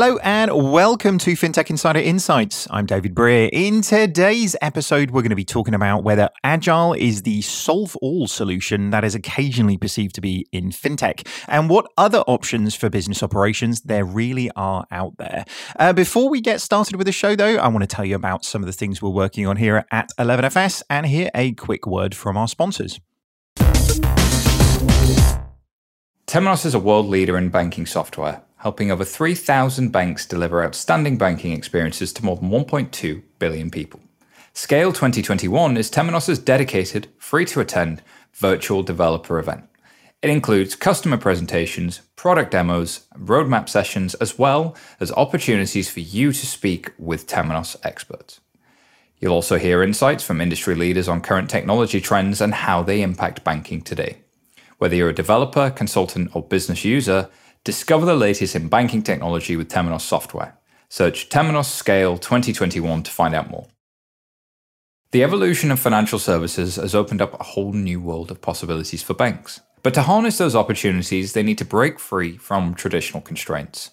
Hello and welcome to FinTech Insider Insights. I'm David Brear. In today's episode, we're going to be talking about whether Agile is the solve all solution that is occasionally perceived to be in FinTech and what other options for business operations there really are out there. Uh, before we get started with the show, though, I want to tell you about some of the things we're working on here at 11FS and hear a quick word from our sponsors. Temenos is a world leader in banking software helping over 3,000 banks deliver outstanding banking experiences to more than 1.2 billion people. Scale 2021 is Temenos' dedicated, free to attend virtual developer event. It includes customer presentations, product demos, roadmap sessions, as well as opportunities for you to speak with Temenos experts. You'll also hear insights from industry leaders on current technology trends and how they impact banking today. Whether you're a developer, consultant, or business user, Discover the latest in banking technology with Temenos software. Search Temenos Scale 2021 to find out more. The evolution of financial services has opened up a whole new world of possibilities for banks. But to harness those opportunities, they need to break free from traditional constraints.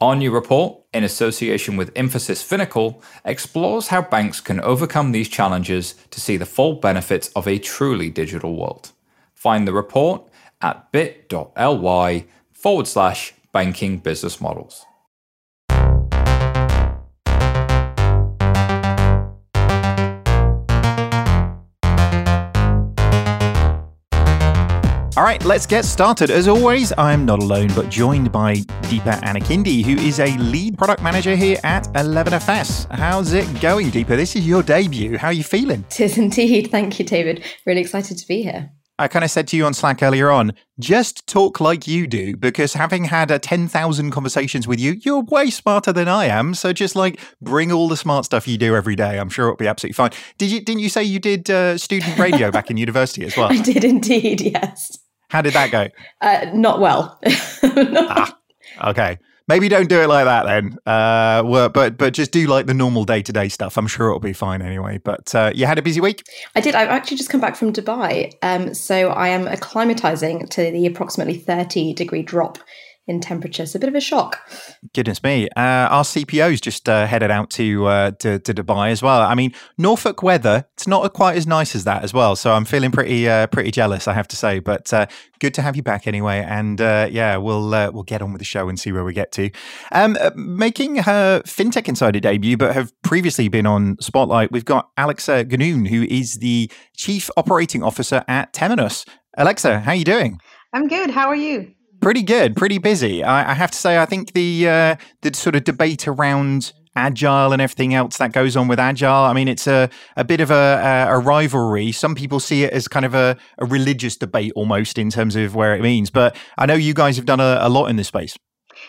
Our new report, in association with Infosys Finacle, explores how banks can overcome these challenges to see the full benefits of a truly digital world. Find the report at bit.ly forward slash banking business models. All right, let's get started. As always, I'm not alone, but joined by Deepa Anakindi, who is a lead product manager here at 11FS. How's it going, Deepa? This is your debut. How are you feeling? It is indeed. Thank you, David. Really excited to be here. I kind of said to you on Slack earlier on, just talk like you do, because having had a 10,000 conversations with you, you're way smarter than I am. So just like bring all the smart stuff you do every day. I'm sure it'll be absolutely fine. Did you, didn't you say you did uh, student radio back in university as well? I did indeed, yes. How did that go? Uh, not well. ah, okay. Maybe don't do it like that then. Uh, but but just do like the normal day to day stuff. I'm sure it'll be fine anyway. But uh, you had a busy week. I did. I've actually just come back from Dubai, um, so I am acclimatizing to the approximately 30 degree drop in temperature. So a bit of a shock. Goodness me. Uh, our CPO's just uh, headed out to, uh, to, to Dubai as well. I mean, Norfolk weather, it's not quite as nice as that as well. So I'm feeling pretty uh, pretty jealous, I have to say. But uh, good to have you back anyway. And uh, yeah, we'll we'll get on with the show and see where we get to. Um, making her FinTech Insider debut, but have previously been on Spotlight, we've got Alexa Guenoun, who is the Chief Operating Officer at Temenos. Alexa, how are you doing? I'm good. How are you? Pretty good, pretty busy. I, I have to say, I think the uh, the sort of debate around agile and everything else that goes on with agile. I mean, it's a, a bit of a, a rivalry. Some people see it as kind of a, a religious debate almost in terms of where it means. But I know you guys have done a, a lot in this space.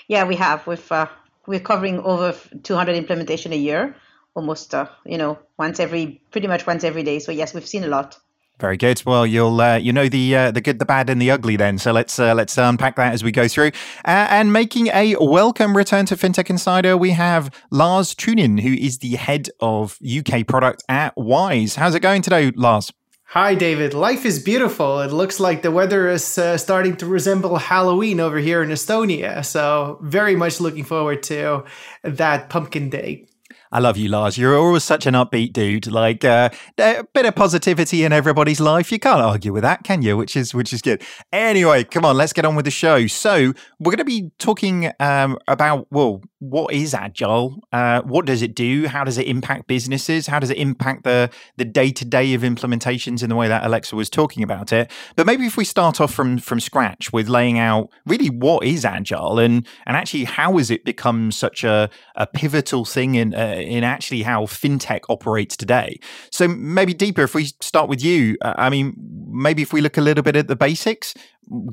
Yeah, we have. We've uh, we're covering over 200 implementation a year, almost uh, you know once every pretty much once every day. So yes, we've seen a lot. Very good. Well, you'll uh, you know the uh, the good, the bad, and the ugly. Then, so let's uh, let's unpack that as we go through. Uh, and making a welcome return to FinTech Insider, we have Lars Tunin, who is the head of UK product at Wise. How's it going today, Lars? Hi, David. Life is beautiful. It looks like the weather is uh, starting to resemble Halloween over here in Estonia. So, very much looking forward to that pumpkin day. I love you, Lars. You're always such an upbeat dude. Like uh, a bit of positivity in everybody's life. You can't argue with that, can you? Which is which is good. Anyway, come on, let's get on with the show. So we're going to be talking um, about well, what is agile? Uh, what does it do? How does it impact businesses? How does it impact the the day to day of implementations in the way that Alexa was talking about it? But maybe if we start off from from scratch with laying out really what is agile and and actually how has it become such a a pivotal thing in uh, in actually how fintech operates today. So maybe Deepa, if we start with you, uh, I mean, maybe if we look a little bit at the basics,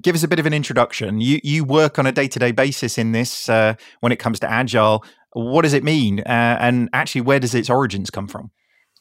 give us a bit of an introduction. You you work on a day to day basis in this uh, when it comes to agile. What does it mean, uh, and actually, where does its origins come from?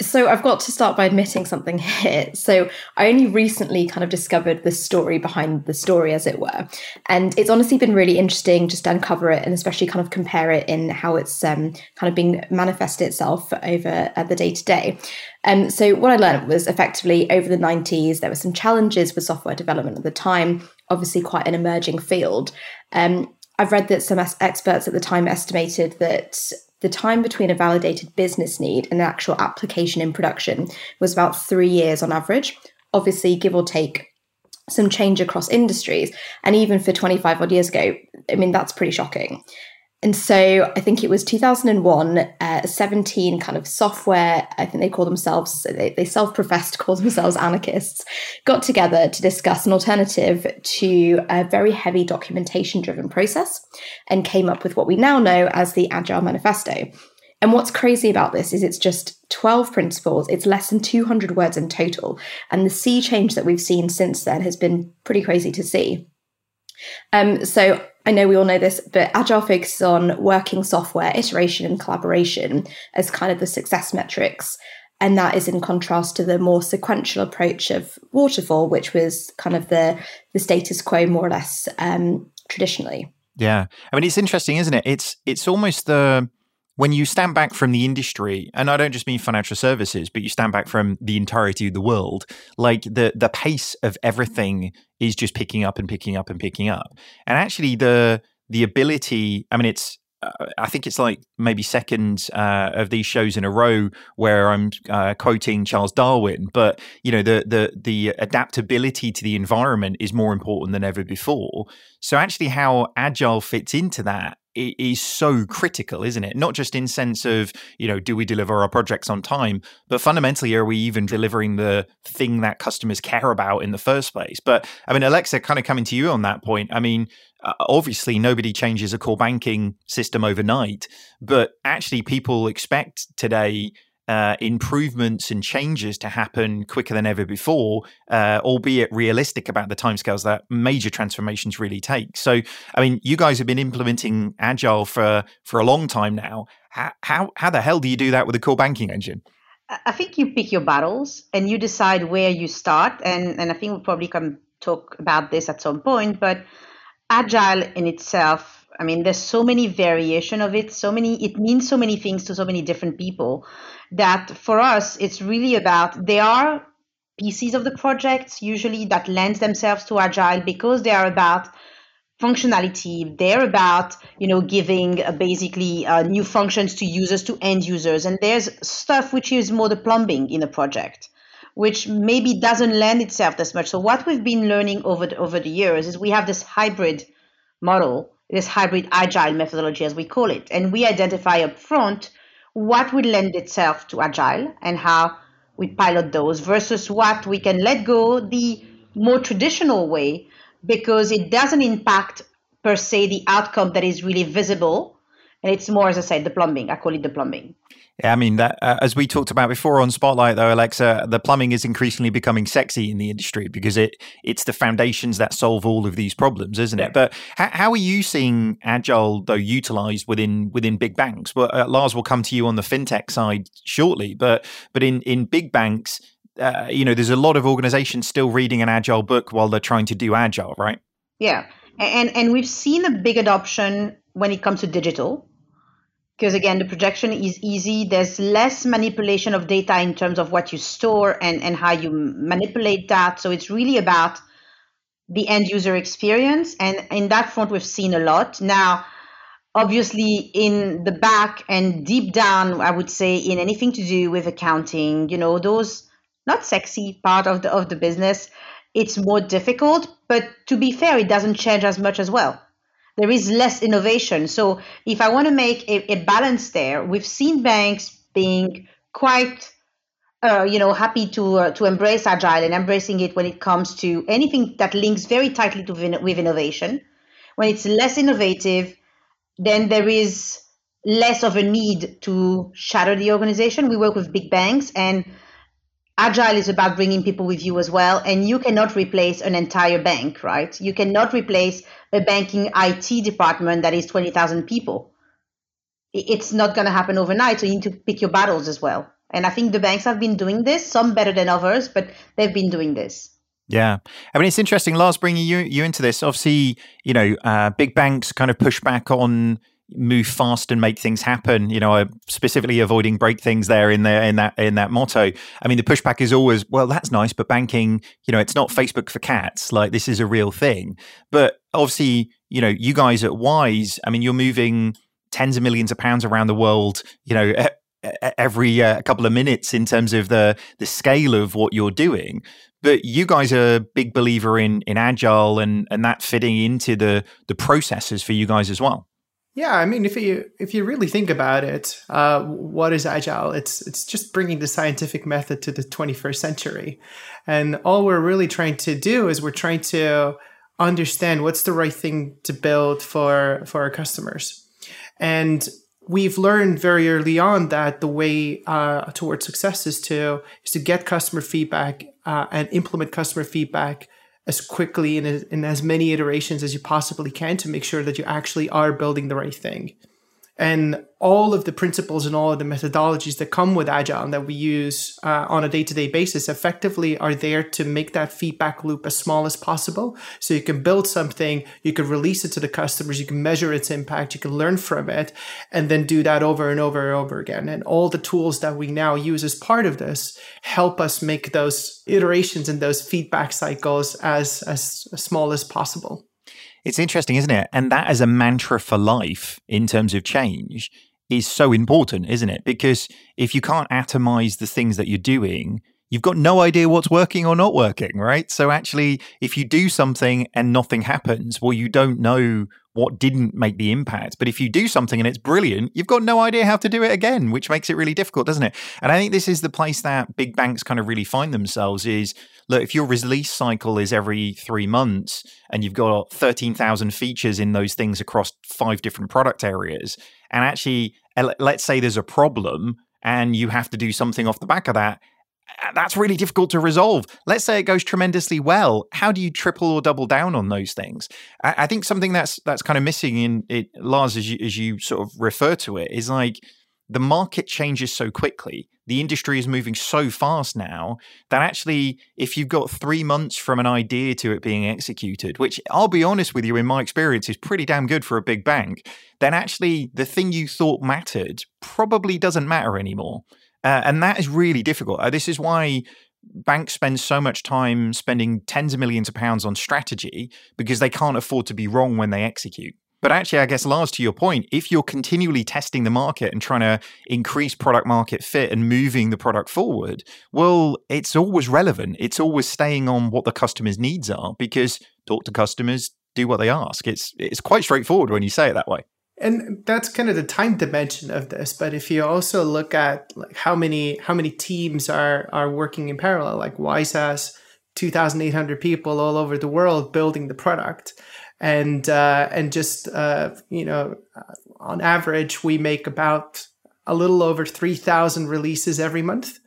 So I've got to start by admitting something here. So I only recently kind of discovered the story behind the story, as it were, and it's honestly been really interesting just to uncover it and especially kind of compare it in how it's um, kind of being manifested itself over uh, the day to day. And so what I learned was effectively over the 90s there were some challenges with software development at the time, obviously quite an emerging field. Um, I've read that some experts at the time estimated that the time between a validated business need and the actual application in production was about three years on average. Obviously, give or take some change across industries. And even for 25 odd years ago, I mean, that's pretty shocking. And so I think it was 2001, uh, 17 kind of software, I think they call themselves, they, they self professed call themselves anarchists, got together to discuss an alternative to a very heavy documentation driven process and came up with what we now know as the Agile Manifesto. And what's crazy about this is it's just 12 principles, it's less than 200 words in total. And the sea change that we've seen since then has been pretty crazy to see. Um, so I know we all know this, but Agile focuses on working software, iteration, and collaboration as kind of the success metrics. And that is in contrast to the more sequential approach of waterfall, which was kind of the, the status quo more or less um, traditionally. Yeah. I mean, it's interesting, isn't it? It's it's almost the when you stand back from the industry, and I don't just mean financial services, but you stand back from the entirety of the world, like the the pace of everything is just picking up and picking up and picking up. And actually the the ability, I mean it's uh, I think it's like maybe second uh, of these shows in a row where I'm uh, quoting Charles Darwin, but you know the the the adaptability to the environment is more important than ever before. So actually, how agile fits into that is so critical, isn't it? Not just in sense of, you know, do we deliver our projects on time, but fundamentally, are we even delivering the thing that customers care about in the first place? But I mean, Alexa, kind of coming to you on that point. I mean, uh, obviously, nobody changes a core banking system overnight, but actually, people expect today uh, improvements and changes to happen quicker than ever before, uh, albeit realistic about the timescales that major transformations really take. So, I mean, you guys have been implementing Agile for for a long time now. How how, how the hell do you do that with a core banking engine? I think you pick your battles and you decide where you start. And and I think we'll probably come talk about this at some point, but Agile in itself I mean, there's so many variation of it, so many, it means so many things to so many different people that for us, it's really about, there are pieces of the projects usually that lends themselves to agile because they are about functionality. They're about you know giving uh, basically uh, new functions to users to end users. And there's stuff which is more the plumbing in a project which maybe doesn't lend itself as much. So what we've been learning over the, over the years is we have this hybrid model this hybrid agile methodology, as we call it. And we identify up front what would lend itself to agile and how we pilot those versus what we can let go the more traditional way because it doesn't impact per se the outcome that is really visible. And it's more, as I said, the plumbing. I call it the plumbing. Yeah, I mean that uh, as we talked about before on Spotlight, though, Alexa, the plumbing is increasingly becoming sexy in the industry because it it's the foundations that solve all of these problems, isn't it? But how, how are you seeing agile though utilized within within big banks? Well, uh, Lars will come to you on the fintech side shortly, but but in in big banks, uh, you know, there's a lot of organizations still reading an agile book while they're trying to do agile, right? Yeah, and and we've seen a big adoption when it comes to digital because again the projection is easy. There's less manipulation of data in terms of what you store and, and how you manipulate that. So it's really about the end user experience and in that front we've seen a lot. Now obviously in the back and deep down i would say in anything to do with accounting you know those not sexy part of the of the business it's more difficult. But to be fair it doesn't change as much as well there is less innovation. So if I want to make a, a balance there, we've seen banks being quite uh, you know, happy to uh, to embrace agile and embracing it when it comes to anything that links very tightly to with innovation. When it's less innovative, then there is less of a need to shatter the organization. We work with big banks, and agile is about bringing people with you as well. And you cannot replace an entire bank, right? You cannot replace a banking IT department that is 20,000 people. It's not going to happen overnight. So you need to pick your battles as well. And I think the banks have been doing this, some better than others, but they've been doing this. Yeah, I mean it's interesting. Lars, bringing you you into this. Obviously, you know, uh, big banks kind of push back on move fast and make things happen. You know, specifically avoiding break things there in there in that in that motto. I mean, the pushback is always, well, that's nice, but banking, you know, it's not Facebook for cats. Like this is a real thing. But obviously, you know, you guys at Wise, I mean, you're moving tens of millions of pounds around the world, you know, every uh, couple of minutes in terms of the the scale of what you're doing. But you guys are a big believer in in agile and and that fitting into the the processes for you guys as well. Yeah, I mean, if you if you really think about it, uh, what is agile? It's it's just bringing the scientific method to the 21st century, and all we're really trying to do is we're trying to understand what's the right thing to build for for our customers, and we've learned very early on that the way uh, towards success is to is to get customer feedback uh, and implement customer feedback as quickly and in as many iterations as you possibly can to make sure that you actually are building the right thing. And all of the principles and all of the methodologies that come with Agile and that we use uh, on a day to day basis effectively are there to make that feedback loop as small as possible. So you can build something, you can release it to the customers, you can measure its impact, you can learn from it, and then do that over and over and over again. And all the tools that we now use as part of this help us make those iterations and those feedback cycles as, as, as small as possible. It's interesting, isn't it? And that as a mantra for life in terms of change is so important, isn't it? Because if you can't atomize the things that you're doing, you've got no idea what's working or not working, right? So actually, if you do something and nothing happens, well, you don't know what didn't make the impact. But if you do something and it's brilliant, you've got no idea how to do it again, which makes it really difficult, doesn't it? And I think this is the place that big banks kind of really find themselves is look, if your release cycle is every three months and you've got 13,000 features in those things across five different product areas, and actually, let's say there's a problem and you have to do something off the back of that, uh, that's really difficult to resolve. Let's say it goes tremendously well. How do you triple or double down on those things? I, I think something that's that's kind of missing in it, Lars, as you as you sort of refer to it, is like the market changes so quickly. The industry is moving so fast now that actually, if you've got three months from an idea to it being executed, which I'll be honest with you, in my experience, is pretty damn good for a big bank, then actually the thing you thought mattered probably doesn't matter anymore. Uh, and that is really difficult. Uh, this is why banks spend so much time spending tens of millions of pounds on strategy because they can't afford to be wrong when they execute. But actually, I guess, Lars, to your point, if you're continually testing the market and trying to increase product market fit and moving the product forward, well, it's always relevant. It's always staying on what the customer's needs are because talk to customers, do what they ask. It's it's quite straightforward when you say it that way and that's kind of the time dimension of this but if you also look at like how many how many teams are are working in parallel like wise has 2800 people all over the world building the product. And uh, and just uh, you know on average we make about a little over 3000 releases every month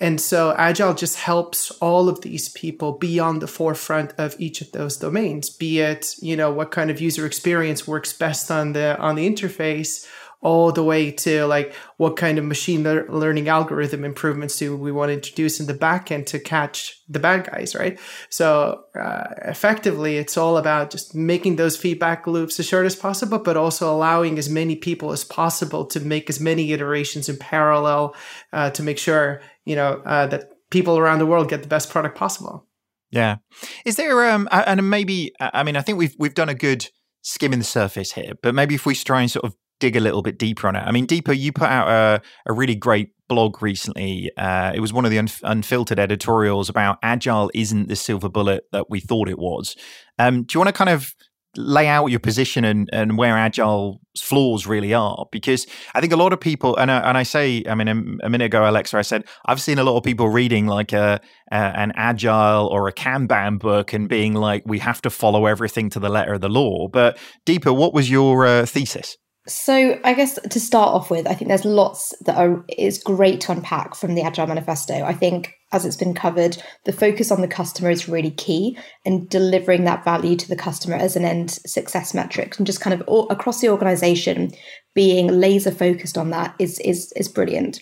and so Agile just helps all of these people be on the forefront of each of those domains, be it, you know, what kind of user experience works best on the on the interface all the way to like what kind of machine learning algorithm improvements do we want to introduce in the backend to catch the bad guys, right? So uh, effectively, it's all about just making those feedback loops as short as possible, but also allowing as many people as possible to make as many iterations in parallel uh, to make sure you know uh, that people around the world get the best product possible. Yeah, is there um and maybe I mean I think we've we've done a good skimming the surface here, but maybe if we try and sort of dig a little bit deeper on it. I mean, Deepa, you put out a, a really great blog recently. Uh, it was one of the un- unfiltered editorials about agile isn't the silver bullet that we thought it was. Um, do you want to kind of lay out your position and, and where agile's flaws really are because i think a lot of people and I, and I say i mean a, minute ago alexa i said i've seen a lot of people reading like a, a, an agile or a kanban book and being like we have to follow everything to the letter of the law but Deepa what was your uh, thesis so I guess to start off with, I think there's lots that are is great to unpack from the Agile Manifesto. I think as it's been covered, the focus on the customer is really key and delivering that value to the customer as an end success metric and just kind of all, across the organization being laser focused on that is is is brilliant.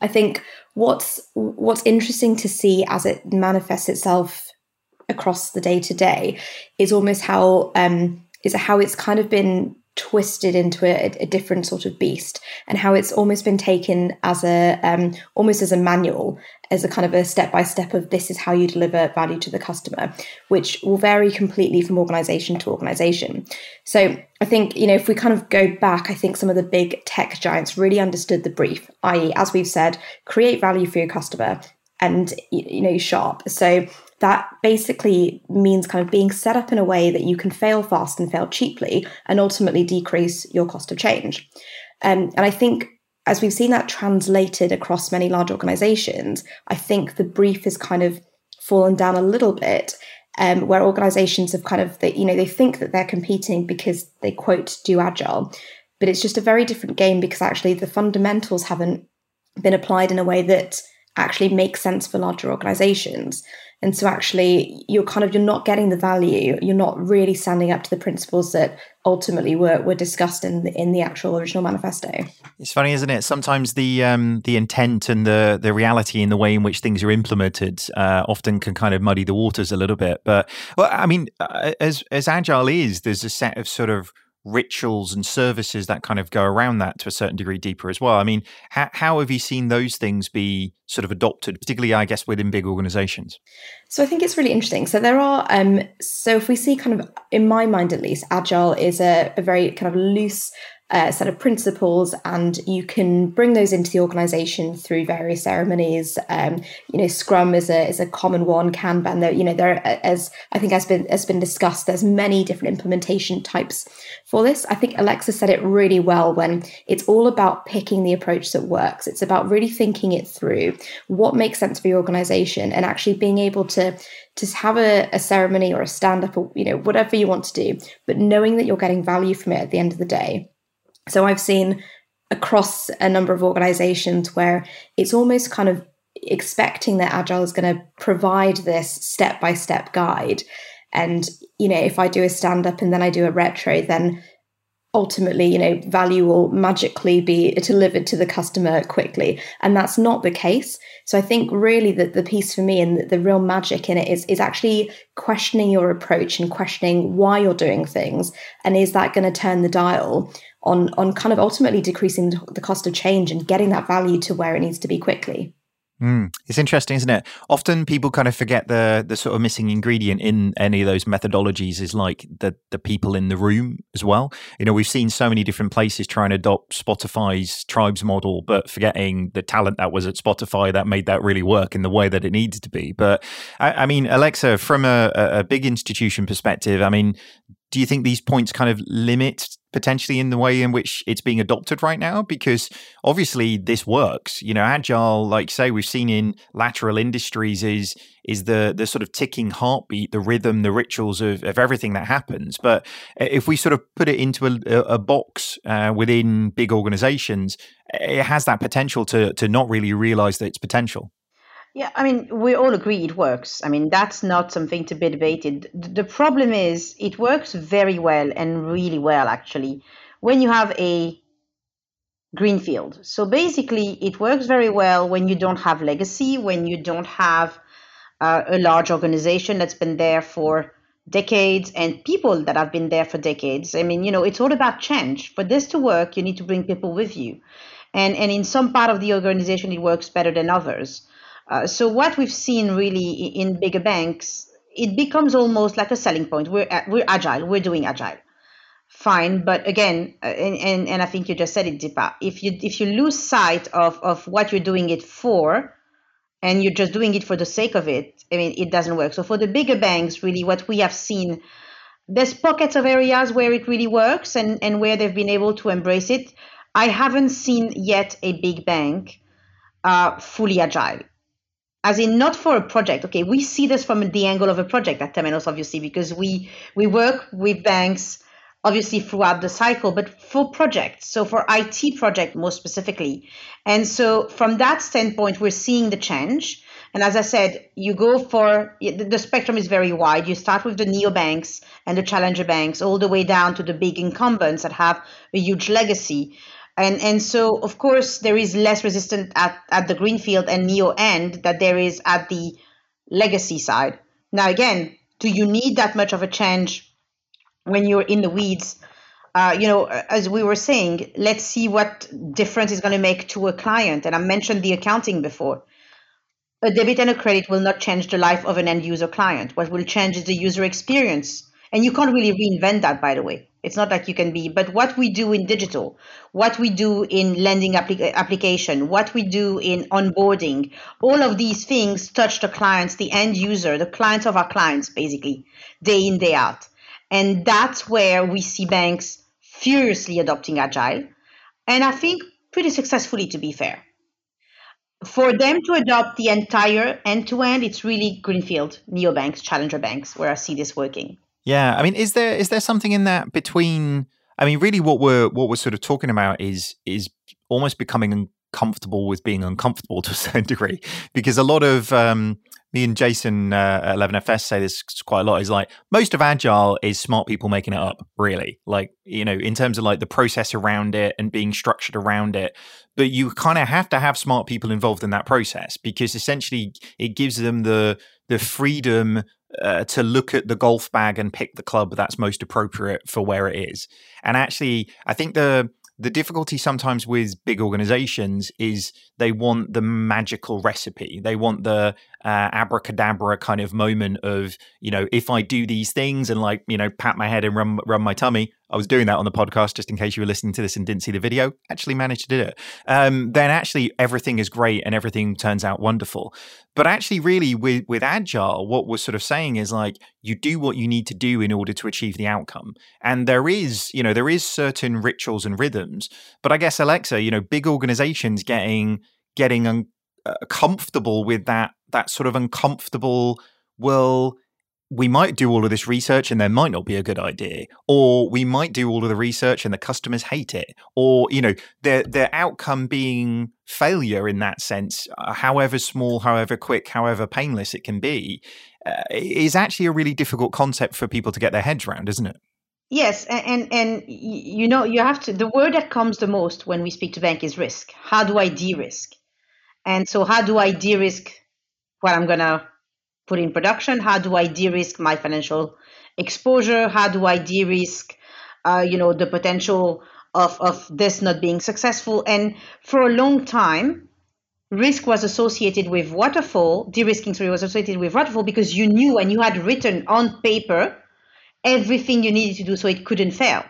I think what's what's interesting to see as it manifests itself across the day to day is almost how um, is how it's kind of been twisted into a, a, different sort of beast and how it's almost been taken as a um, almost as a manual as a kind of a step by step of this is how you deliver value to the customer which will vary completely from organization to organization. So i think you know if we kind of go back i think some of the big tech giants really understood the brief i.e as we've said create value for your customer and you know sharp. So that basically means kind of being set up in a way that you can fail fast and fail cheaply and ultimately decrease your cost of change. Um, and I think as we've seen that translated across many large organizations, I think the brief has kind of fallen down a little bit. Um, where organizations have kind of, they, you know, they think that they're competing because they quote do agile, but it's just a very different game because actually the fundamentals haven't been applied in a way that actually make sense for larger organizations. And so actually you're kind of you're not getting the value, you're not really standing up to the principles that ultimately were, were discussed in the, in the actual original manifesto. It's funny, isn't it? Sometimes the um, the intent and the the reality in the way in which things are implemented uh, often can kind of muddy the waters a little bit. But well, I mean, uh, as as agile is, there's a set of sort of rituals and services that kind of go around that to a certain degree Deepa as well. I mean, how, how have you seen those things be sort of adopted, particularly, I guess, within big organizations? So I think it's really interesting. So there are, um, so if we see kind of, in my mind at least, agile is a, a very kind of loose uh, set of principles, and you can bring those into the organization through various ceremonies. Um, you know, Scrum is a is a common one. Kanban, though, you know, there as I think has been has been discussed. There's many different implementation types for this. I think Alexa said it really well when it's all about picking the approach that works. It's about really thinking it through, what makes sense for your organization, and actually being able to to have a, a ceremony or a stand up or you know whatever you want to do, but knowing that you're getting value from it at the end of the day so I've seen across a number of organizations where it's almost kind of expecting that agile is going to provide this step by step guide. And you know if i do a stand up and then i do a retro then ultimately you know value will magically be delivered to the customer quickly. And that's not the case. So i think really that the piece for me and the, the real magic in it is is actually questioning your approach and questioning why you're doing things and is that going to turn the dial on on kind of ultimately decreasing the cost of change and getting that value to where it needs to be quickly. Mm. It's interesting, isn't it? Often people kind of forget the the sort of missing ingredient in any of those methodologies is like the the people in the room as well. You know, we've seen so many different places trying to adopt Spotify's tribes model, but forgetting the talent that was at Spotify that made that really work in the way that it needed to be. But I, I mean, Alexa, from a, a big institution perspective, I mean, do you think these points kind of limit potentially in the way in which it's being adopted right now because obviously this works. You know agile like say we've seen in lateral industries is is the the sort of ticking heartbeat the rhythm the rituals of, of everything that happens. But if we sort of put it into a, a box uh, within big organizations it has that potential to to not really realize that its potential yeah, I mean, we all agree it works. I mean, that's not something to be debated. The problem is it works very well and really well, actually, when you have a greenfield. So basically, it works very well when you don't have legacy, when you don't have uh, a large organization that's been there for decades and people that have been there for decades. I mean, you know, it's all about change. For this to work, you need to bring people with you. And, and in some part of the organization, it works better than others. Uh, so what we've seen really in bigger banks, it becomes almost like a selling point. We're we're agile. We're doing agile. Fine, but again, uh, and, and, and I think you just said it, Deepa. If you if you lose sight of of what you're doing it for, and you're just doing it for the sake of it, I mean, it doesn't work. So for the bigger banks, really, what we have seen, there's pockets of areas where it really works and and where they've been able to embrace it. I haven't seen yet a big bank uh, fully agile as in not for a project. Okay we see this from the angle of a project at temenos obviously because we we work with banks obviously throughout the cycle but for projects so for it project more specifically. And so from that standpoint we're seeing the change. And as i said you go for the spectrum is very wide. You start with the neobanks and the challenger banks all the way down to the big incumbents that have a huge legacy and and so of course there is less resistance at, at the greenfield and neo end that there is at the legacy side now again do you need that much of a change when you're in the weeds uh, you know, as we were saying, let's see what difference is going to make to a client. And I mentioned the accounting before. A debit and a credit will not change the life of an end user client. What will change is the user experience. And you can't really reinvent that, by the way. It's not like you can be, but what we do in digital, what we do in lending applic- application, what we do in onboarding, all of these things touch the clients, the end user, the clients of our clients, basically, day in, day out. And that's where we see banks furiously adopting Agile. And I think pretty successfully, to be fair. For them to adopt the entire end to end, it's really greenfield, neobanks, challenger banks, where I see this working. Yeah, I mean, is there is there something in that between? I mean, really, what we're what we're sort of talking about is is almost becoming uncomfortable with being uncomfortable to a certain degree because a lot of um, me and Jason uh, at 11FS say this quite a lot is like most of agile is smart people making it up really like you know in terms of like the process around it and being structured around it but you kind of have to have smart people involved in that process because essentially it gives them the the freedom uh, to look at the golf bag and pick the club that's most appropriate for where it is. And actually, I think the the difficulty sometimes with big organizations is they want the magical recipe. They want the uh, abracadabra kind of moment of, you know, if I do these things and like, you know, pat my head and run, run my tummy. I was doing that on the podcast just in case you were listening to this and didn't see the video. Actually managed to do it. Um, then actually everything is great and everything turns out wonderful. But actually, really, with with agile, what we're sort of saying is like you do what you need to do in order to achieve the outcome. And there is, you know, there is certain rituals and rhythms. But I guess Alexa, you know, big organizations getting getting un- uh, comfortable with that that sort of uncomfortable. Well, we might do all of this research and there might not be a good idea or we might do all of the research and the customers hate it or you know their their outcome being failure in that sense uh, however small however quick however painless it can be uh, is actually a really difficult concept for people to get their heads around isn't it yes and, and and you know you have to the word that comes the most when we speak to bank is risk how do i de-risk and so how do i de-risk what i'm going to put in production? How do I de-risk my financial exposure? How do I de-risk, uh, you know, the potential of, of this not being successful? And for a long time, risk was associated with waterfall, de-risking sorry, was associated with waterfall because you knew and you had written on paper everything you needed to do so it couldn't fail.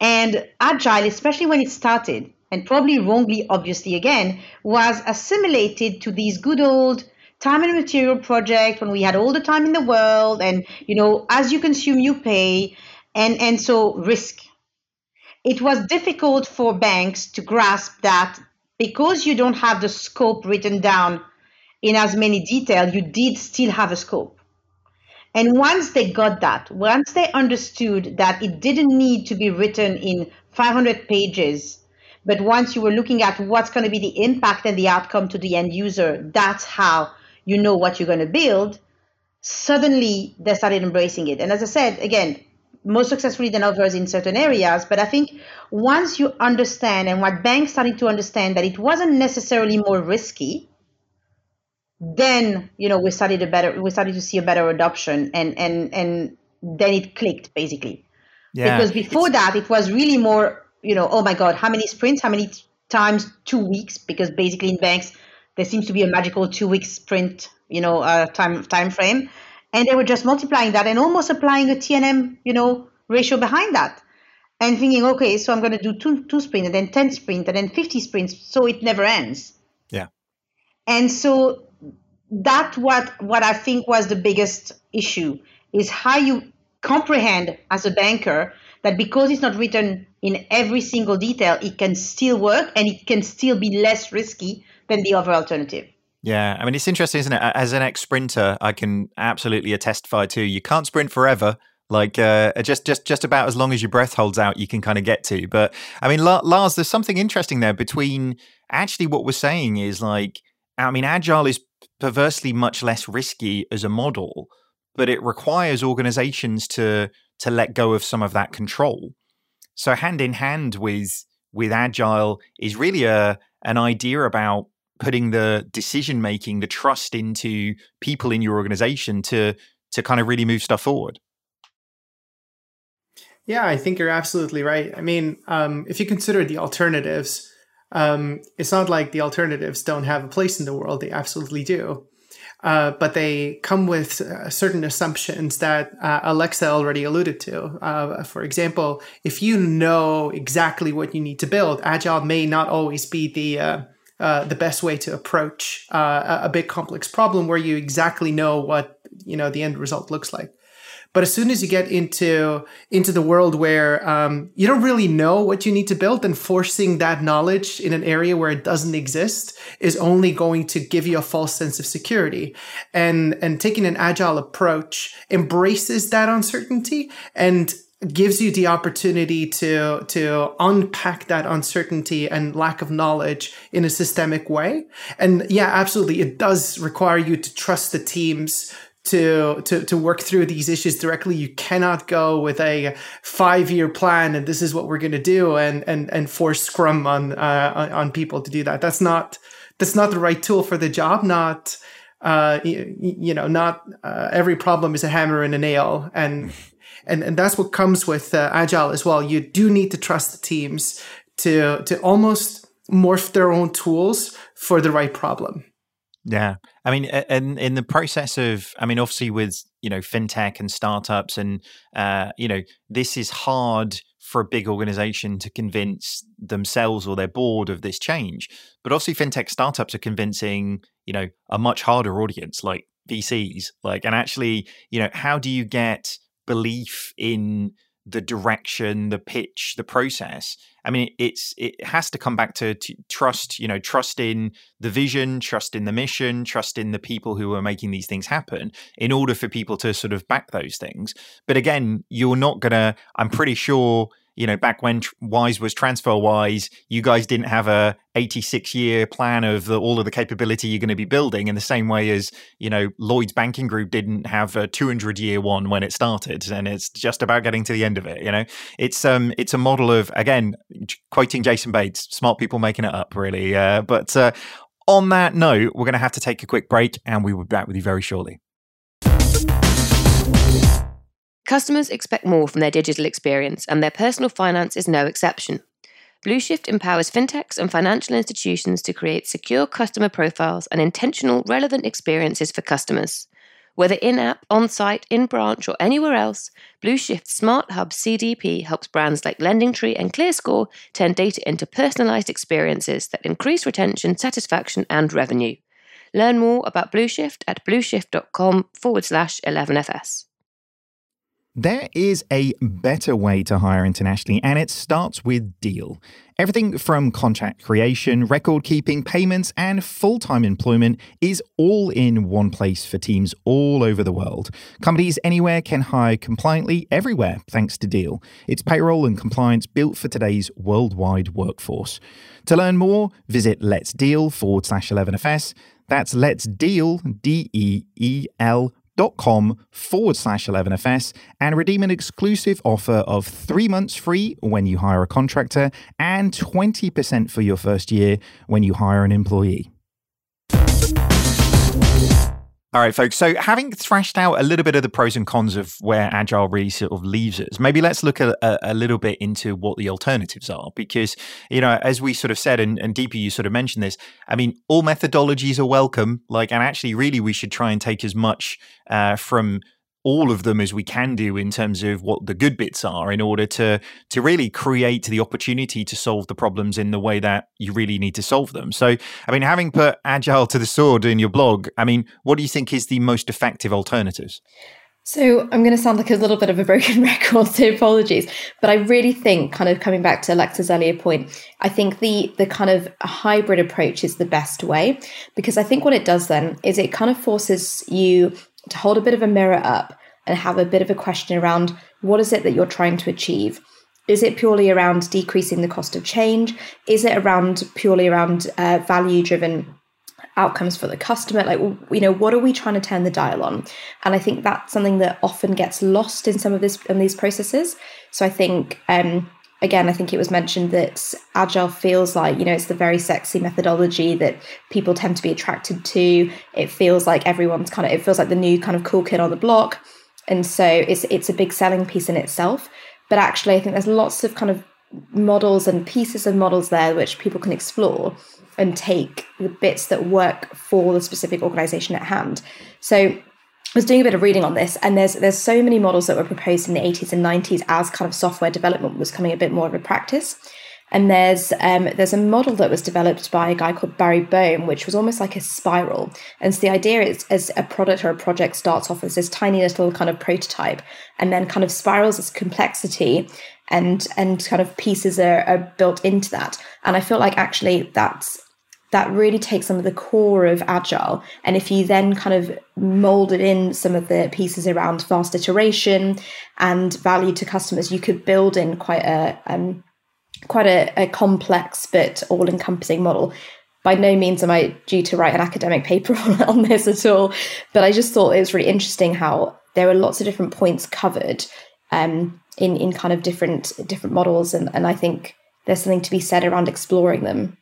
And agile, especially when it started, and probably wrongly, obviously, again, was assimilated to these good old time and material project when we had all the time in the world and you know as you consume you pay and and so risk. It was difficult for banks to grasp that because you don't have the scope written down in as many detail you did still have a scope. And once they got that once they understood that it didn't need to be written in 500 pages but once you were looking at what's going to be the impact and the outcome to the end user that's how you know what you're going to build, suddenly they started embracing it. And as I said, again, more successfully than others in certain areas. But I think once you understand, and what banks started to understand that it wasn't necessarily more risky, then you know we started a better we started to see a better adoption and and and then it clicked basically. Yeah. Because before it's... that it was really more, you know, oh my God, how many sprints, how many times two weeks? Because basically in banks there seems to be a magical two week sprint, you know, uh, time time frame, and they were just multiplying that and almost applying a TNM, you know, ratio behind that, and thinking, okay, so I'm going to do two two sprint and then ten sprint and then fifty sprints, so it never ends. Yeah, and so that what what I think was the biggest issue is how you comprehend as a banker that because it's not written in every single detail, it can still work and it can still be less risky than the other alternative. Yeah, I mean it's interesting, isn't it? As an ex-sprinter, I can absolutely testify to you can't sprint forever. Like uh, just just just about as long as your breath holds out, you can kind of get to. But I mean, Lars, there's something interesting there between actually what we're saying is like, I mean, agile is perversely much less risky as a model, but it requires organizations to to let go of some of that control. So hand in hand with with agile is really a an idea about putting the decision making, the trust into people in your organization to to kind of really move stuff forward. Yeah, I think you're absolutely right. I mean, um, if you consider the alternatives, um, it's not like the alternatives don't have a place in the world. They absolutely do. Uh, but they come with uh, certain assumptions that uh, Alexa already alluded to. Uh, for example, if you know exactly what you need to build, agile may not always be the uh, the best way to approach a big complex problem where you exactly know what you know the end result looks like. But as soon as you get into into the world where um, you don't really know what you need to build, then forcing that knowledge in an area where it doesn't exist is only going to give you a false sense of security. And and taking an agile approach embraces that uncertainty and gives you the opportunity to to unpack that uncertainty and lack of knowledge in a systemic way and yeah absolutely it does require you to trust the teams to, to to work through these issues directly. You cannot go with a five year plan and this is what we're going to do and and and force Scrum on uh, on people to do that. That's not that's not the right tool for the job. Not uh, you, you know, not uh, every problem is a hammer and a nail, and and and that's what comes with uh, agile as well. You do need to trust the teams to to almost morph their own tools for the right problem. Yeah, I mean, and in the process of, I mean, obviously with you know fintech and startups, and uh, you know, this is hard for a big organization to convince themselves or their board of this change. But obviously, fintech startups are convincing you know a much harder audience, like VCs, like, and actually, you know, how do you get belief in the direction, the pitch, the process. I mean, it's it has to come back to, to, trust. You know, trust in the vision, trust in the mission, trust in the people who are making these things happen. In order for people to sort of back those things, but again, you're not gonna. I'm pretty sure you know, back when Wise was transfer wise, you guys didn't have a 86 year plan of the, all of the capability you're going to be building in the same way as, you know, Lloyd's Banking Group didn't have a 200 year one when it started. And it's just about getting to the end of it. You know, it's, um, it's a model of, again, quoting Jason Bates, smart people making it up, really. Uh, but, uh, on that note, we're going to have to take a quick break and we will be back with you very shortly. Customers expect more from their digital experience, and their personal finance is no exception. Blueshift empowers fintechs and financial institutions to create secure customer profiles and intentional, relevant experiences for customers. Whether in app, on site, in branch, or anywhere else, Blueshift's Smart Hub CDP helps brands like LendingTree and ClearScore turn data into personalized experiences that increase retention, satisfaction, and revenue. Learn more about Blueshift at blueshift.com forward slash 11FS. There is a better way to hire internationally, and it starts with Deel. Everything from contract creation, record keeping, payments, and full time employment is all in one place for teams all over the world. Companies anywhere can hire compliantly everywhere thanks to Deel. It's payroll and compliance built for today's worldwide workforce. To learn more, visit Let's Deel forward slash 11FS. That's Let's Deel, D E E L com forward slash 11FS and redeem an exclusive offer of three months free when you hire a contractor and 20% for your first year when you hire an employee. All right, folks. So, having thrashed out a little bit of the pros and cons of where Agile really sort of leaves us, maybe let's look a, a, little bit into what the alternatives are. Because, you know, as we sort of said, and, and Deepa, you sort of mentioned this, I mean, all methodologies are welcome. Like, and actually, really, we should try and take as much uh, from all of them as we can do in terms of what the good bits are in order to to really create the opportunity to solve the problems in the way that you really need to solve them. So, I mean, having put agile to the sword in your blog, I mean, what do you think is the most effective alternatives? So I'm going to sound like a little bit of a broken record, so apologies. But I really think, kind of coming back to Alexa's earlier point, I think the the kind of hybrid approach is the best way because I think what it does then is it kind of forces you to hold a bit of a mirror up and have a bit of a question around what is it that you're trying to achieve? Is it purely around decreasing the cost of change? Is it around purely around uh, value driven outcomes for the customer? Like, you know, what are we trying to turn the dial on? And I think that's something that often gets lost in some of this in these processes. So I think um, again, I think it was mentioned that agile feels like, you know, it's the very sexy methodology that people tend to be attracted to. It feels like everyone's kind of, it feels like the new kind of cool kid on the block. And so it's it's a big selling piece in itself. but actually i think there's lots of kind of models and pieces of models there which people can explore and take the bits that work for the specific organization at hand so was doing a bit of reading on this, and there's there's so many models that were proposed in the 80s and 90s as kind of software development was coming a bit more of a practice. And there's um, there's a model that was developed by a guy called Barry Boehm, which was almost like a spiral. And so the idea is, as a product or a project starts off as this tiny little kind of prototype, and then kind of spirals its complexity, and and kind of pieces are, are built into that. And I feel like actually that's that really takes some of the core of agile. And if you then kind of molded in some of the pieces around fast iteration and value to customers you could build in quite a um, quite a, a complex but all-encompassing model. By no means am i due to write an academic paper on this at all but i just thought it was really interesting how there were lots of different points covered um, in in kind of different different models. And, and i think there's something to be said around exploring them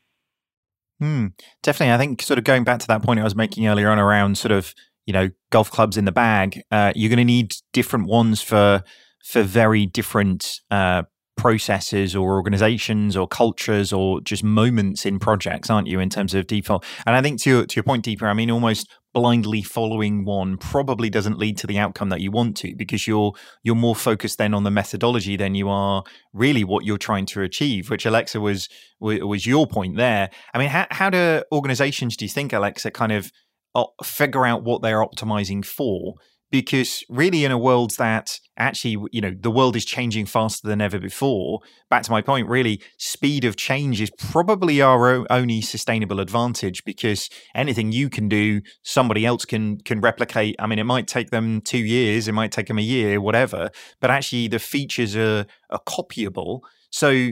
Hmm. Definitely. I think sort of going back to that point I was making earlier on around sort of, you know, golf clubs in the bag, uh, you're going to need different ones for for very different uh, processes or organizations or cultures or just moments in projects, aren't you, in terms of default? And I think to your, to your point, Deepa, I mean, almost blindly following one probably doesn't lead to the outcome that you want to because you're you're more focused then on the methodology than you are really what you're trying to achieve which alexa was was your point there i mean how, how do organizations do you think alexa kind of uh, figure out what they're optimizing for because really in a world that actually you know the world is changing faster than ever before back to my point really speed of change is probably our only sustainable advantage because anything you can do somebody else can can replicate. I mean it might take them 2 years it might take them a year whatever but actually the features are are copyable. So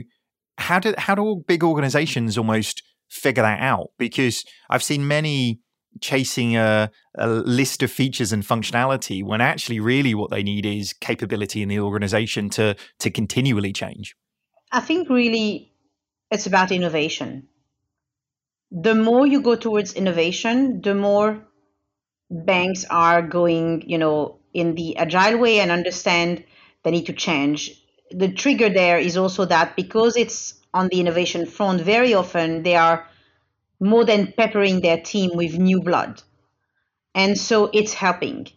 how do how do big organizations almost figure that out? Because i've seen many chasing a, a, list of features and functionality when actually really what they need is capability in the organization to to continually change. I think really it's about innovation. The more you go towards innovation the more banks are going you know in the agile way and understand they need to change. The trigger there is also that because it's on the innovation front very often they are more than peppering their team with new blood. And so it's helping.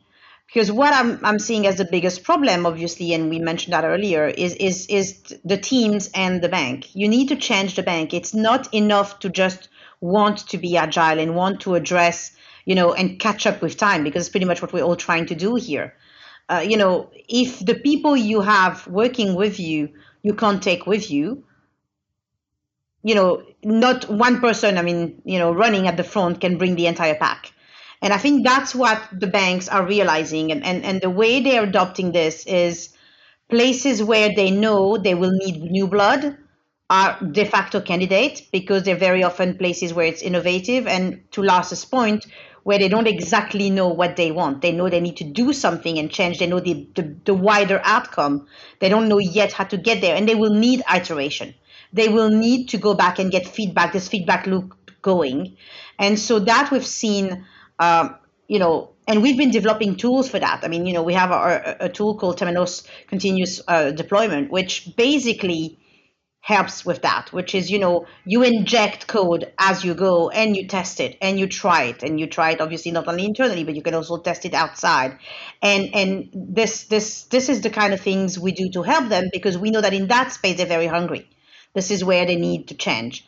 Because what I'm, I'm seeing as the biggest problem, obviously, and we mentioned that earlier, is, is, is the teams and the bank. You need to change the bank. It's not enough to just want to be agile and want to address, you know, and catch up with time, because it's pretty much what we're all trying to do here. Uh, you know, if the people you have working with you, you can't take with you, you know, not one person, I mean, you know, running at the front can bring the entire pack. And I think that's what the banks are realizing. And, and, and the way they're adopting this is places where they know they will need new blood are de facto candidates because they're very often places where it's innovative. And to Lars's point, where they don't exactly know what they want. They know they need to do something and change. They know the, the, the wider outcome. They don't know yet how to get there. And they will need iteration they will need to go back and get feedback, this feedback loop going. And so that we've seen, um, you know, and we've been developing tools for that. I mean, you know, we have a, a tool called Temenos Continuous uh, Deployment, which basically helps with that, which is, you know, you inject code as you go and you test it and you try it and you try it obviously not only internally, but you can also test it outside. And and this this this is the kind of things we do to help them because we know that in that space they're very hungry. This is where they need to change.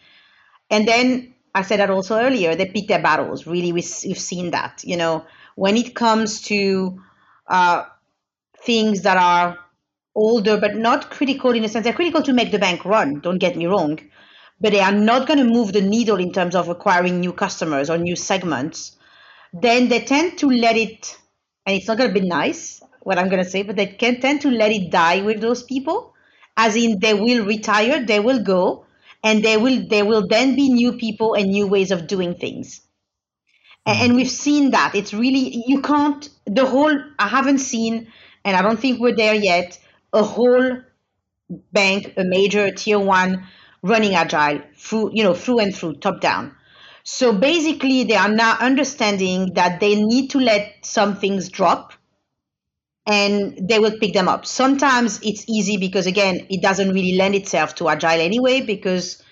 And then I said that also earlier, they pick their battles. Really, we, have seen that. You know, when it comes to uh, things that are older but not critical in a sense, they're critical to make the bank run, don't get me wrong, but they are not going to move the needle in terms of acquiring new customers or new segments, then they tend to let it, and it's not going to be nice, what I'm going to say, but they can tend to let it die with those people as in they will retire, they will go, and they will there will then be new people and new ways of doing things. Mm-hmm. And we've seen that. It's really you can't the whole I haven't seen and I don't think we're there yet, a whole bank, a major tier one running agile through, you know, through and through, top down. So basically they are now understanding that they need to let some things drop and they will pick them up. Sometimes it's easy because again, it doesn't really lend itself to agile anyway because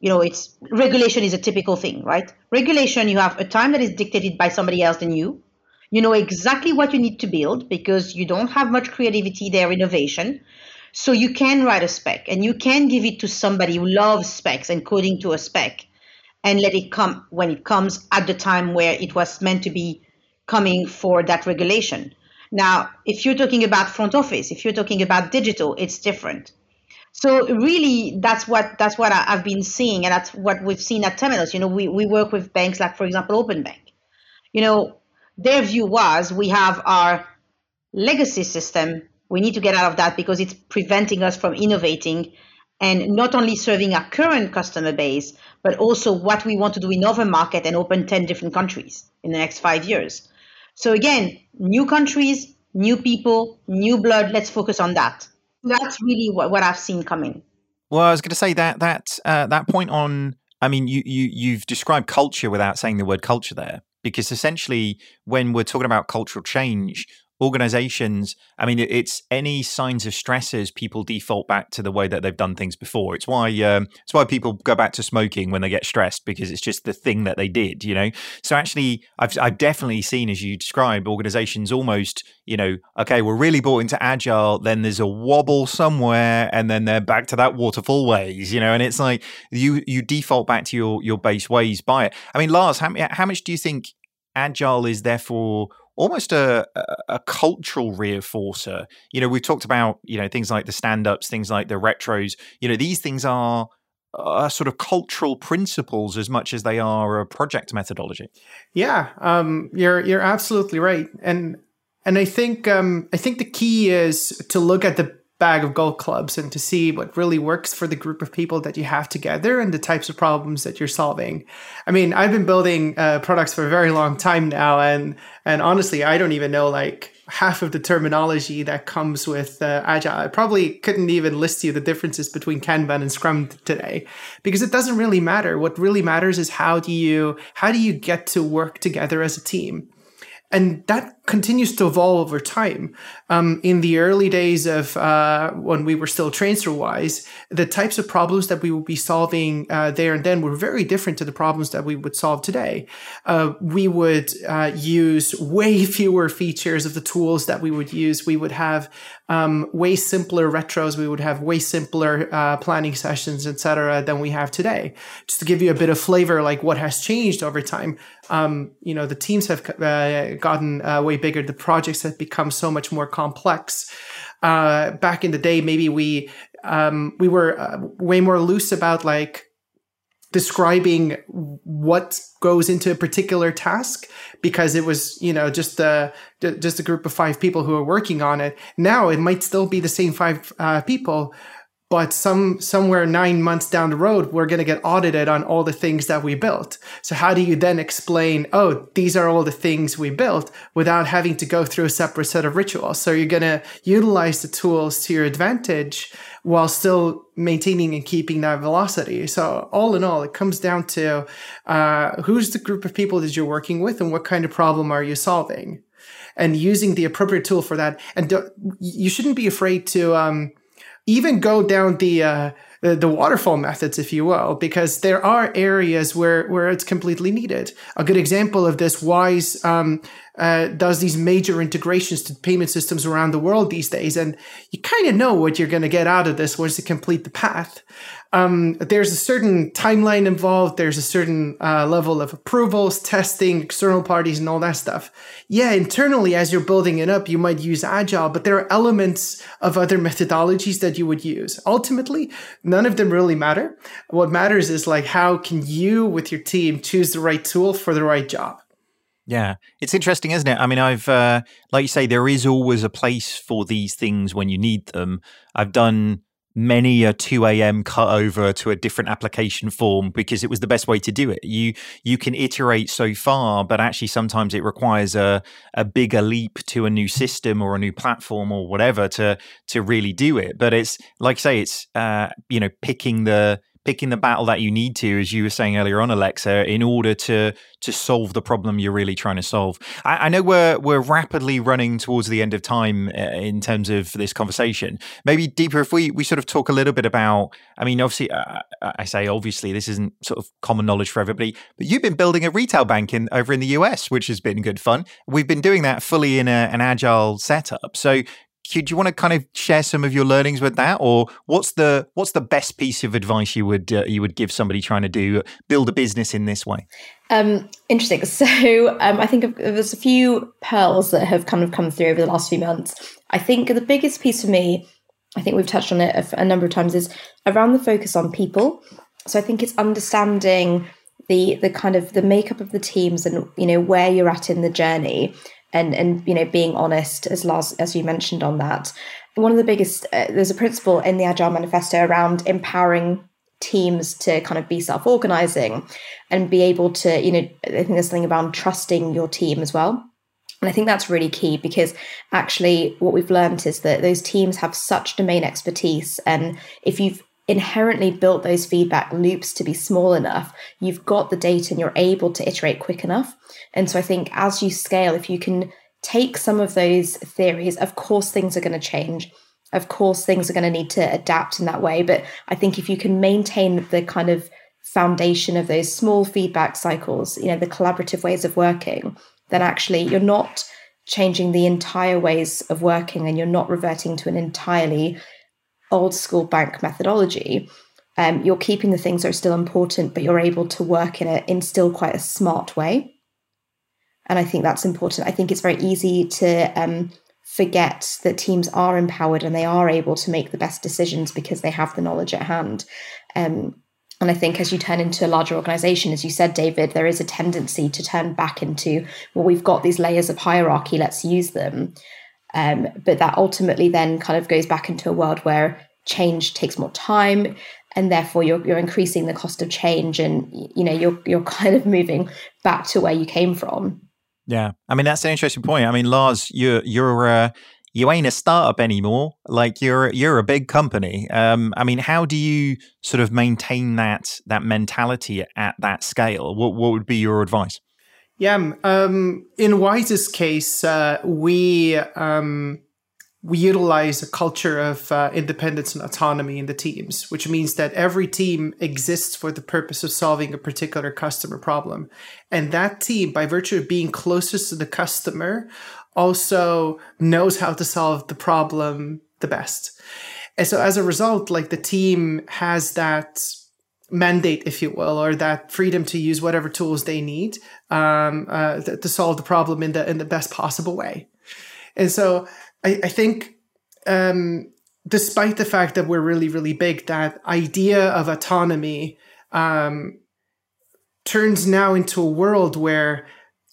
you know it's regulation is a typical thing, right? Regulation you have a time that is dictated by somebody else than you. You know exactly what you need to build because you don't have much creativity there, innovation. So you can write a spec and you can give it to somebody who loves specs and coding to a spec and let it come when it comes at the time where it was meant to be coming for that regulation. Now, if you're talking about front office, if you're talking about digital, it's different. So really, that's what that's what I, have been seeing, and that's what we've seen at Temenos. You know, we, we work with banks like, for example, Openbank. You know, their view was we have our legacy system. We need to get out of that because it's preventing us from innovating and not only serving our current customer base, but also what we want to do in other market and open 10 different countries in the next five years. So again, new countries, new people, new blood. Let's focus on that. That's really what, what I've seen coming. Well, I was going to say that that uh, that point on. I mean, you you you've described culture without saying the word culture there, because essentially, when we're talking about cultural change, organizations i mean it's any signs of stresses people default back to the way that they've done things before. It's why um, it's why people go back to smoking when they get stressed because it's just the thing that they did you know? So actually i've, I've definitely seen as you describe organizations almost you know okay we're really bought into agile then there's a wobble somewhere and then they're back to that waterfall ways you know? And it's like you you default back to your your base ways by it. I mean lars how, how much do you think agile is therefore almost a, a, cultural reinforcer. You know, we've talked about you know things like the stand-ups, things like the retros. You know, these things are are sort of cultural principles as much as they are a project methodology. Yeah, um, you're you're absolutely right, and and I think um, I think the key is to look at the bag of golf clubs and to see what really works for the group of people that you have together and the types of problems that you're solving. I mean, I've been building uh, products for a very long time now, and and honestly, I don't even know like half of the terminology that comes with uh, agile. I probably couldn't even list you the differences between Kanban and Scrum today because it doesn't really matter. What really matters is how do you how do you get to work together as a team and that continues to evolve over time. Um, in the early days of uh, when we were still TransferWise, the types of problems that we would be solving uh, there and then were very different to the problems that we would solve today. Uh, we would uh, use way fewer features of the tools that we would use. We would have um, way simpler retros. We would have way simpler uh, planning sessions, etc., than we have today. Just to give you a bit of flavor, like what has changed over time. Um, you know, the teams have uh, gotten way bigger. The projects have become so much more complex. Uh, back in the day, maybe we um, we were uh, way more loose about like describing what goes into a particular task because it was you know just a just a group of five people who are working on it now it might still be the same five uh, people but some somewhere nine months down the road we're going to get audited on all the things that we built. So how do you then explain oh these are all the things we built without having to go through a separate set of rituals? So you're going to utilize the tools to your advantage while still maintaining and keeping that velocity. So all in all it comes down to uh, who's the group of people that you're working with and what kind of problem are you solving? And using the appropriate tool for that. And you shouldn't be afraid to um, even go down the uh, the, waterfall methods, if you will, because there are areas where where it's completely needed. A good example of this, Wise um, uh, does these major integrations to payment systems around the world these days, and you kind of know what you're going to get out of this once you complete the path um, there's a certain timeline involved. There's a certain uh, level of approvals, testing, external parties, and all that stuff. Yeah, internally, as you're building it up, you might use Agile, but there are elements of other methodologies that you would use. Ultimately, none of them really matter. What matters is like how can you, with your team, choose the right tool for the right job. Yeah, it's interesting, isn't it? I mean, I've, uh, like you say, there is always a place for these things when you need them. I've done many a 2 a.m. cut over to a different application form because it was the best way to do it. You you can iterate so far, but actually sometimes it requires a a bigger leap to a new system or a new platform or whatever to to really do it. But it's like I say, it's uh, you know picking the picking the battle that you need to, as you were saying earlier on, Alexa, in order to to solve the problem you're really trying to solve. I, I know we're we're rapidly running towards the end of time uh, in terms of this conversation. Maybe Deepa, if we we sort of talk a little bit about. I mean, obviously, uh, I say obviously this isn't sort of common knowledge for everybody, but you've been building a retail bank in over in the US, which has been good fun. We've been doing that fully in a, an agile setup. So do you want to kind of share some of your learnings with that, or what's the what's the best piece of advice you would uh, you would give somebody trying to do build a business in this way? Um, interesting. So um, I think there's a few pearls that have kind of come through over the last few months. I think the biggest piece for me, I think we've touched on it a, a number of times, is around the focus on people. So I think it's understanding the the kind of the makeup of the teams and you know where you're at in the journey and and you know being honest as Lars as you mentioned on that. One of the biggest uh, there's a principle in the Agile Manifesto around empowering teams to kind of be self-organizing and be able to you know I think there's something around trusting your team as well. And I think that's really key because actually what we've learned is that those teams have such domain expertise. And if you've inherently built those feedback loops to be small enough, you've got the data and you're able to iterate quick enough. And so I think as you scale, if you can take some of those theories, of course, things are going to change. Of course, things are going to need to adapt in that way. But I think if you can maintain the kind of foundation of those small feedback cycles, you know, the collaborative ways of working, then actually you're not changing the entire ways of working and you're not reverting to an entirely old school bank methodology, um, you're keeping the things that are still important, but you're able to work in it in still quite a smart way. And I think that's important. I think it's very easy to um, forget that teams are empowered and they are able to make the best decisions because they have the knowledge at hand. Um, and I think as you turn into a larger organization, as you said, David, there is a tendency to turn back into, well, we've got these layers of hierarchy, let's use them. Um, but that ultimately then kind of goes back into a world where change takes more time and therefore you're, you're increasing the cost of change and you know you're you're kind of moving back to where you came from. Yeah. I mean that's an interesting point. I mean lars you're you're uh, you ain't a startup anymore. Like you're you're a big company. Um, i mean how do you sort of maintain that that mentality at that scale? What what would be your advice yeah, um, in Wise's case, uh, we um, we utilize a culture of uh, independence and autonomy in the teams, which means that every team exists for the purpose of solving a particular customer problem, and that team, by virtue of being closest to the customer, also knows how to solve the problem the best. And so, as a result, like the team has that mandate, if you will, or that freedom to use whatever tools they need um, uh, th- to solve the problem in the in the best possible way. And so I, I think, um, despite the fact that we're really really big, that idea of autonomy um, turns now into a world where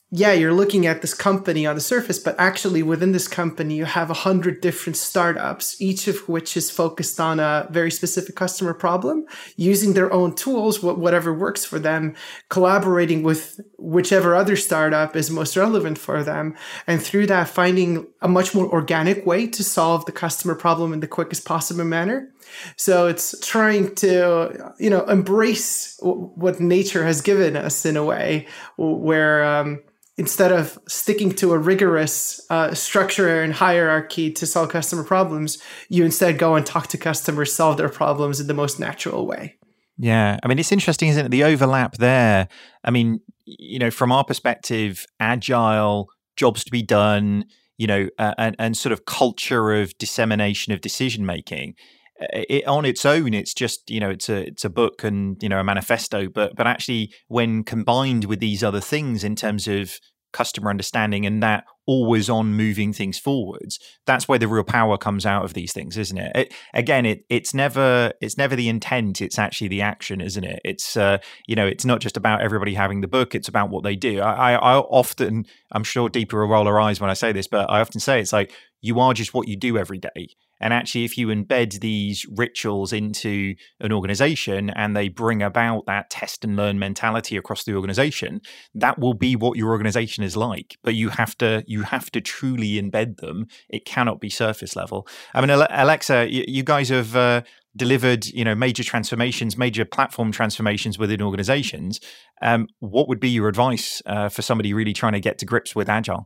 yeah, you're looking at this company on the surface, but actually within this company, you have a hundred different startups, each of which is focused on a very specific customer problem, using their own tools, whatever works for them, collaborating with whichever other startup is most relevant for them. And through that, finding a much more organic way to solve the customer problem in the quickest possible manner. So it's trying to, you know, embrace what nature has given us in a way where, um, instead of sticking to a rigorous uh, structure and hierarchy to solve customer problems, you instead go and talk to customers, solve their problems in the most natural way. Yeah. I mean, it's interesting, isn't it? The overlap there. I mean, you know, from our perspective, agile, jobs to be done, you know, uh, and, and sort of culture of dissemination of decision making. It, on its own, it's just you know it's a it's a book and you know a manifesto, but but actually when combined with these other things in terms of customer understanding and that always on moving things forwards that's where the real power comes out of these things isn't it, it again it it's never it's never the intent it's actually the action isn't it? It's uh, you know it's not just about everybody having the book it's about what they do. I i, I often i'm sure Deepa will roll her eyes when i say this but i often say it's like you are just what you do every day and actually, if you embed these rituals into an organization and they bring about that test and learn mentality across the organization, that will be what your organization is like. But you have to you have to truly embed them. It cannot be surface level. I mean, Alexa, you guys have. Uh, delivered, you know, major transformations, major platform transformations within organizations. Um, what would be your advice uh, for somebody really trying to get to grips with agile?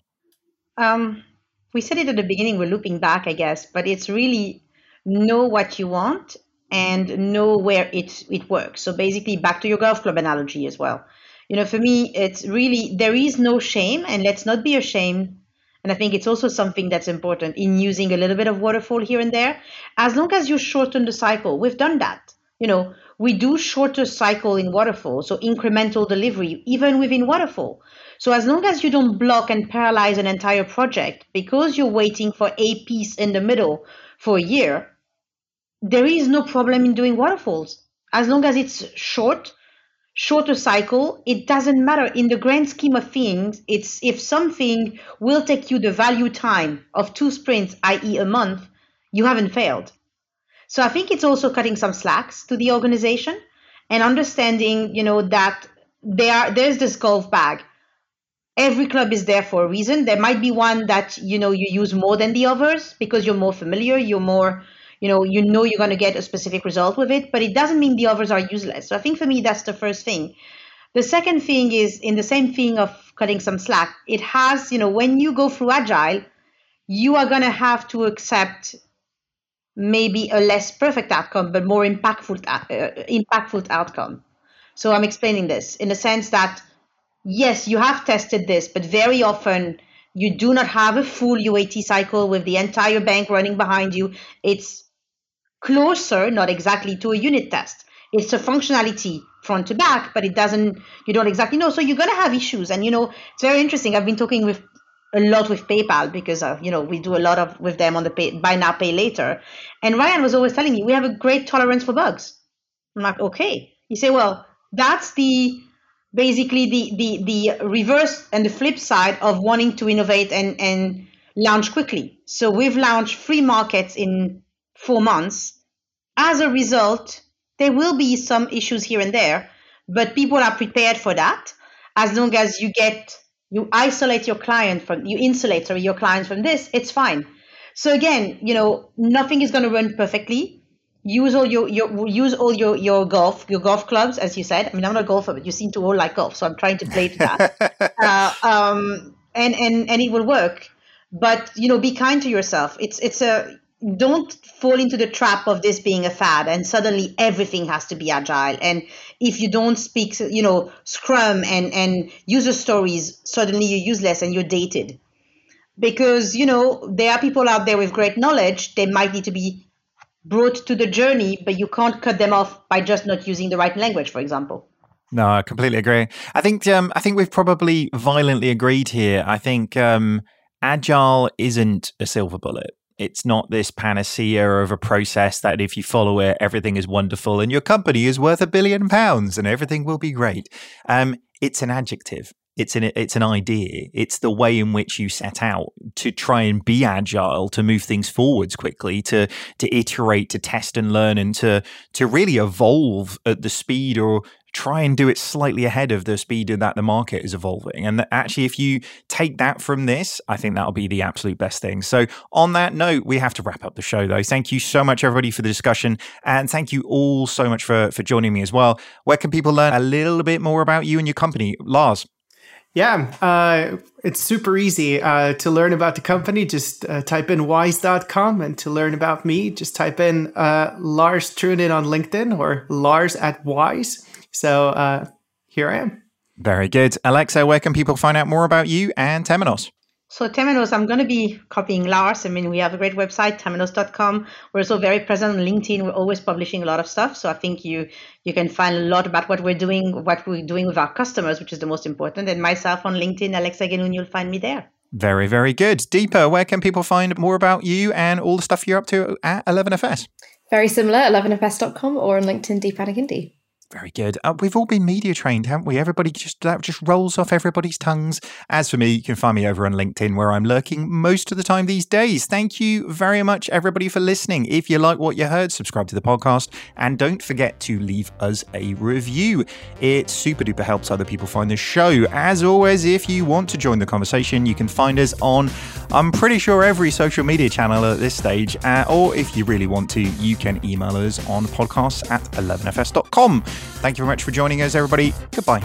Um, we said it at the beginning. We're looping back, I guess, but it's really know what you want and know where it it works. So basically, back to your golf club analogy as well. You know, for me, it's really there is no shame, and let's not be ashamed. And I think it's also something that's important in using a little bit of waterfall here and there. As long as you shorten the cycle, we've done that. You know, we do shorter cycle in waterfall, so incremental delivery, even within waterfall. So as long as you don't block and paralyze an entire project because you're waiting for a piece in the middle for a year, there is no problem in doing waterfalls. As long as it's short, shorter cycle, it doesn't matter. In the grand scheme of things, it's if something will take you the value time of two sprints, i.e., a month, you haven't failed. So I think it's also cutting some slacks to the organization and understanding, you know, that there are, there's this golf bag. Every club is there for a reason. There might be one that you know you use more than the others because you're more familiar, you're more you know you know you're going to get a specific result with it but it doesn't mean the others are useless so i think for me that's the first thing the second thing is in the same thing of cutting some slack it has you know when you go through agile you are going to have to accept maybe a less perfect outcome but more impactful uh, impactful outcome so i'm explaining this in the sense that yes you have tested this but very often you do not have a full UAT cycle with the entire bank running behind you. It's closer, not exactly to a unit test. It's a functionality front to back, but it doesn't, you don't exactly know. So you're going to have issues. And, you know, it's very interesting. I've been talking with a lot with PayPal because, of, you know, we do a lot of with them on the pay, buy now, pay later. And Ryan was always telling me, we have a great tolerance for bugs. I'm like, okay. You say, well, that's the basically the, the, the reverse and the flip side of wanting to innovate and, and launch quickly. So we've launched free markets in four months. As a result, there will be some issues here and there, but people are prepared for that. As long as you get, you isolate your client from, you insulate sorry, your clients from this, it's fine. So again, you know, nothing is going to run perfectly. Use all your, your use all your, your golf your golf clubs, as you said. I mean, I'm not a golfer, but you seem to all like golf, so I'm trying to play to that. uh, um, and and and it will work. But you know, be kind to yourself. It's it's a don't fall into the trap of this being a fad and suddenly everything has to be agile and if you don't speak you know scrum and and user stories suddenly you're useless and you're dated because you know there are people out there with great knowledge they might need to be brought to the journey but you can't cut them off by just not using the right language for example no, I completely agree. I think um, I think we've probably violently agreed here. I think um, agile isn't a silver bullet. It's not this panacea of a process that if you follow it, everything is wonderful and your company is worth a billion pounds and everything will be great. Um, it's an adjective. It's an it's an idea. It's the way in which you set out to try and be agile, to move things forwards quickly, to to iterate, to test and learn, and to to really evolve at the speed or try and do it slightly ahead of the speed that the market is evolving. And actually, if you take that from this, I think that'll be the absolute best thing. So, on that note, we have to wrap up the show, though. Thank you so much, everybody, for the discussion. And thank you all so much for, for joining me as well. Where can people learn a little bit more about you and your company? Lars. Yeah, uh, it's super easy uh, to learn about the company. Just uh, type in wise.com and to learn about me, just type in uh, Lars Troonen on LinkedIn or Lars at Wise. So uh, here I am. Very good. Alexa, where can people find out more about you and Temenos? So Temenos, I'm going to be copying Lars. I mean, we have a great website, temenos.com. We're also very present on LinkedIn. We're always publishing a lot of stuff. So I think you you can find a lot about what we're doing, what we're doing with our customers, which is the most important. And myself on LinkedIn, Alexa Guenoun, you'll find me there. Very, very good. Deepa, where can people find more about you and all the stuff you're up to at 11FS? Very similar, 11fs.com or on LinkedIn, Deepa Adequindi. Very good. Uh, we've all been media trained, haven't we? Everybody just that just rolls off everybody's tongues. As for me, you can find me over on LinkedIn where I'm lurking most of the time these days. Thank you very much, everybody, for listening. If you like what you heard, subscribe to the podcast and don't forget to leave us a review. It super duper helps other people find the show. As always, if you want to join the conversation, you can find us on, I'm pretty sure, every social media channel at this stage. Uh, or if you really want to, you can email us on podcasts at 11fs.com. Thank you very much for joining us, everybody. Goodbye.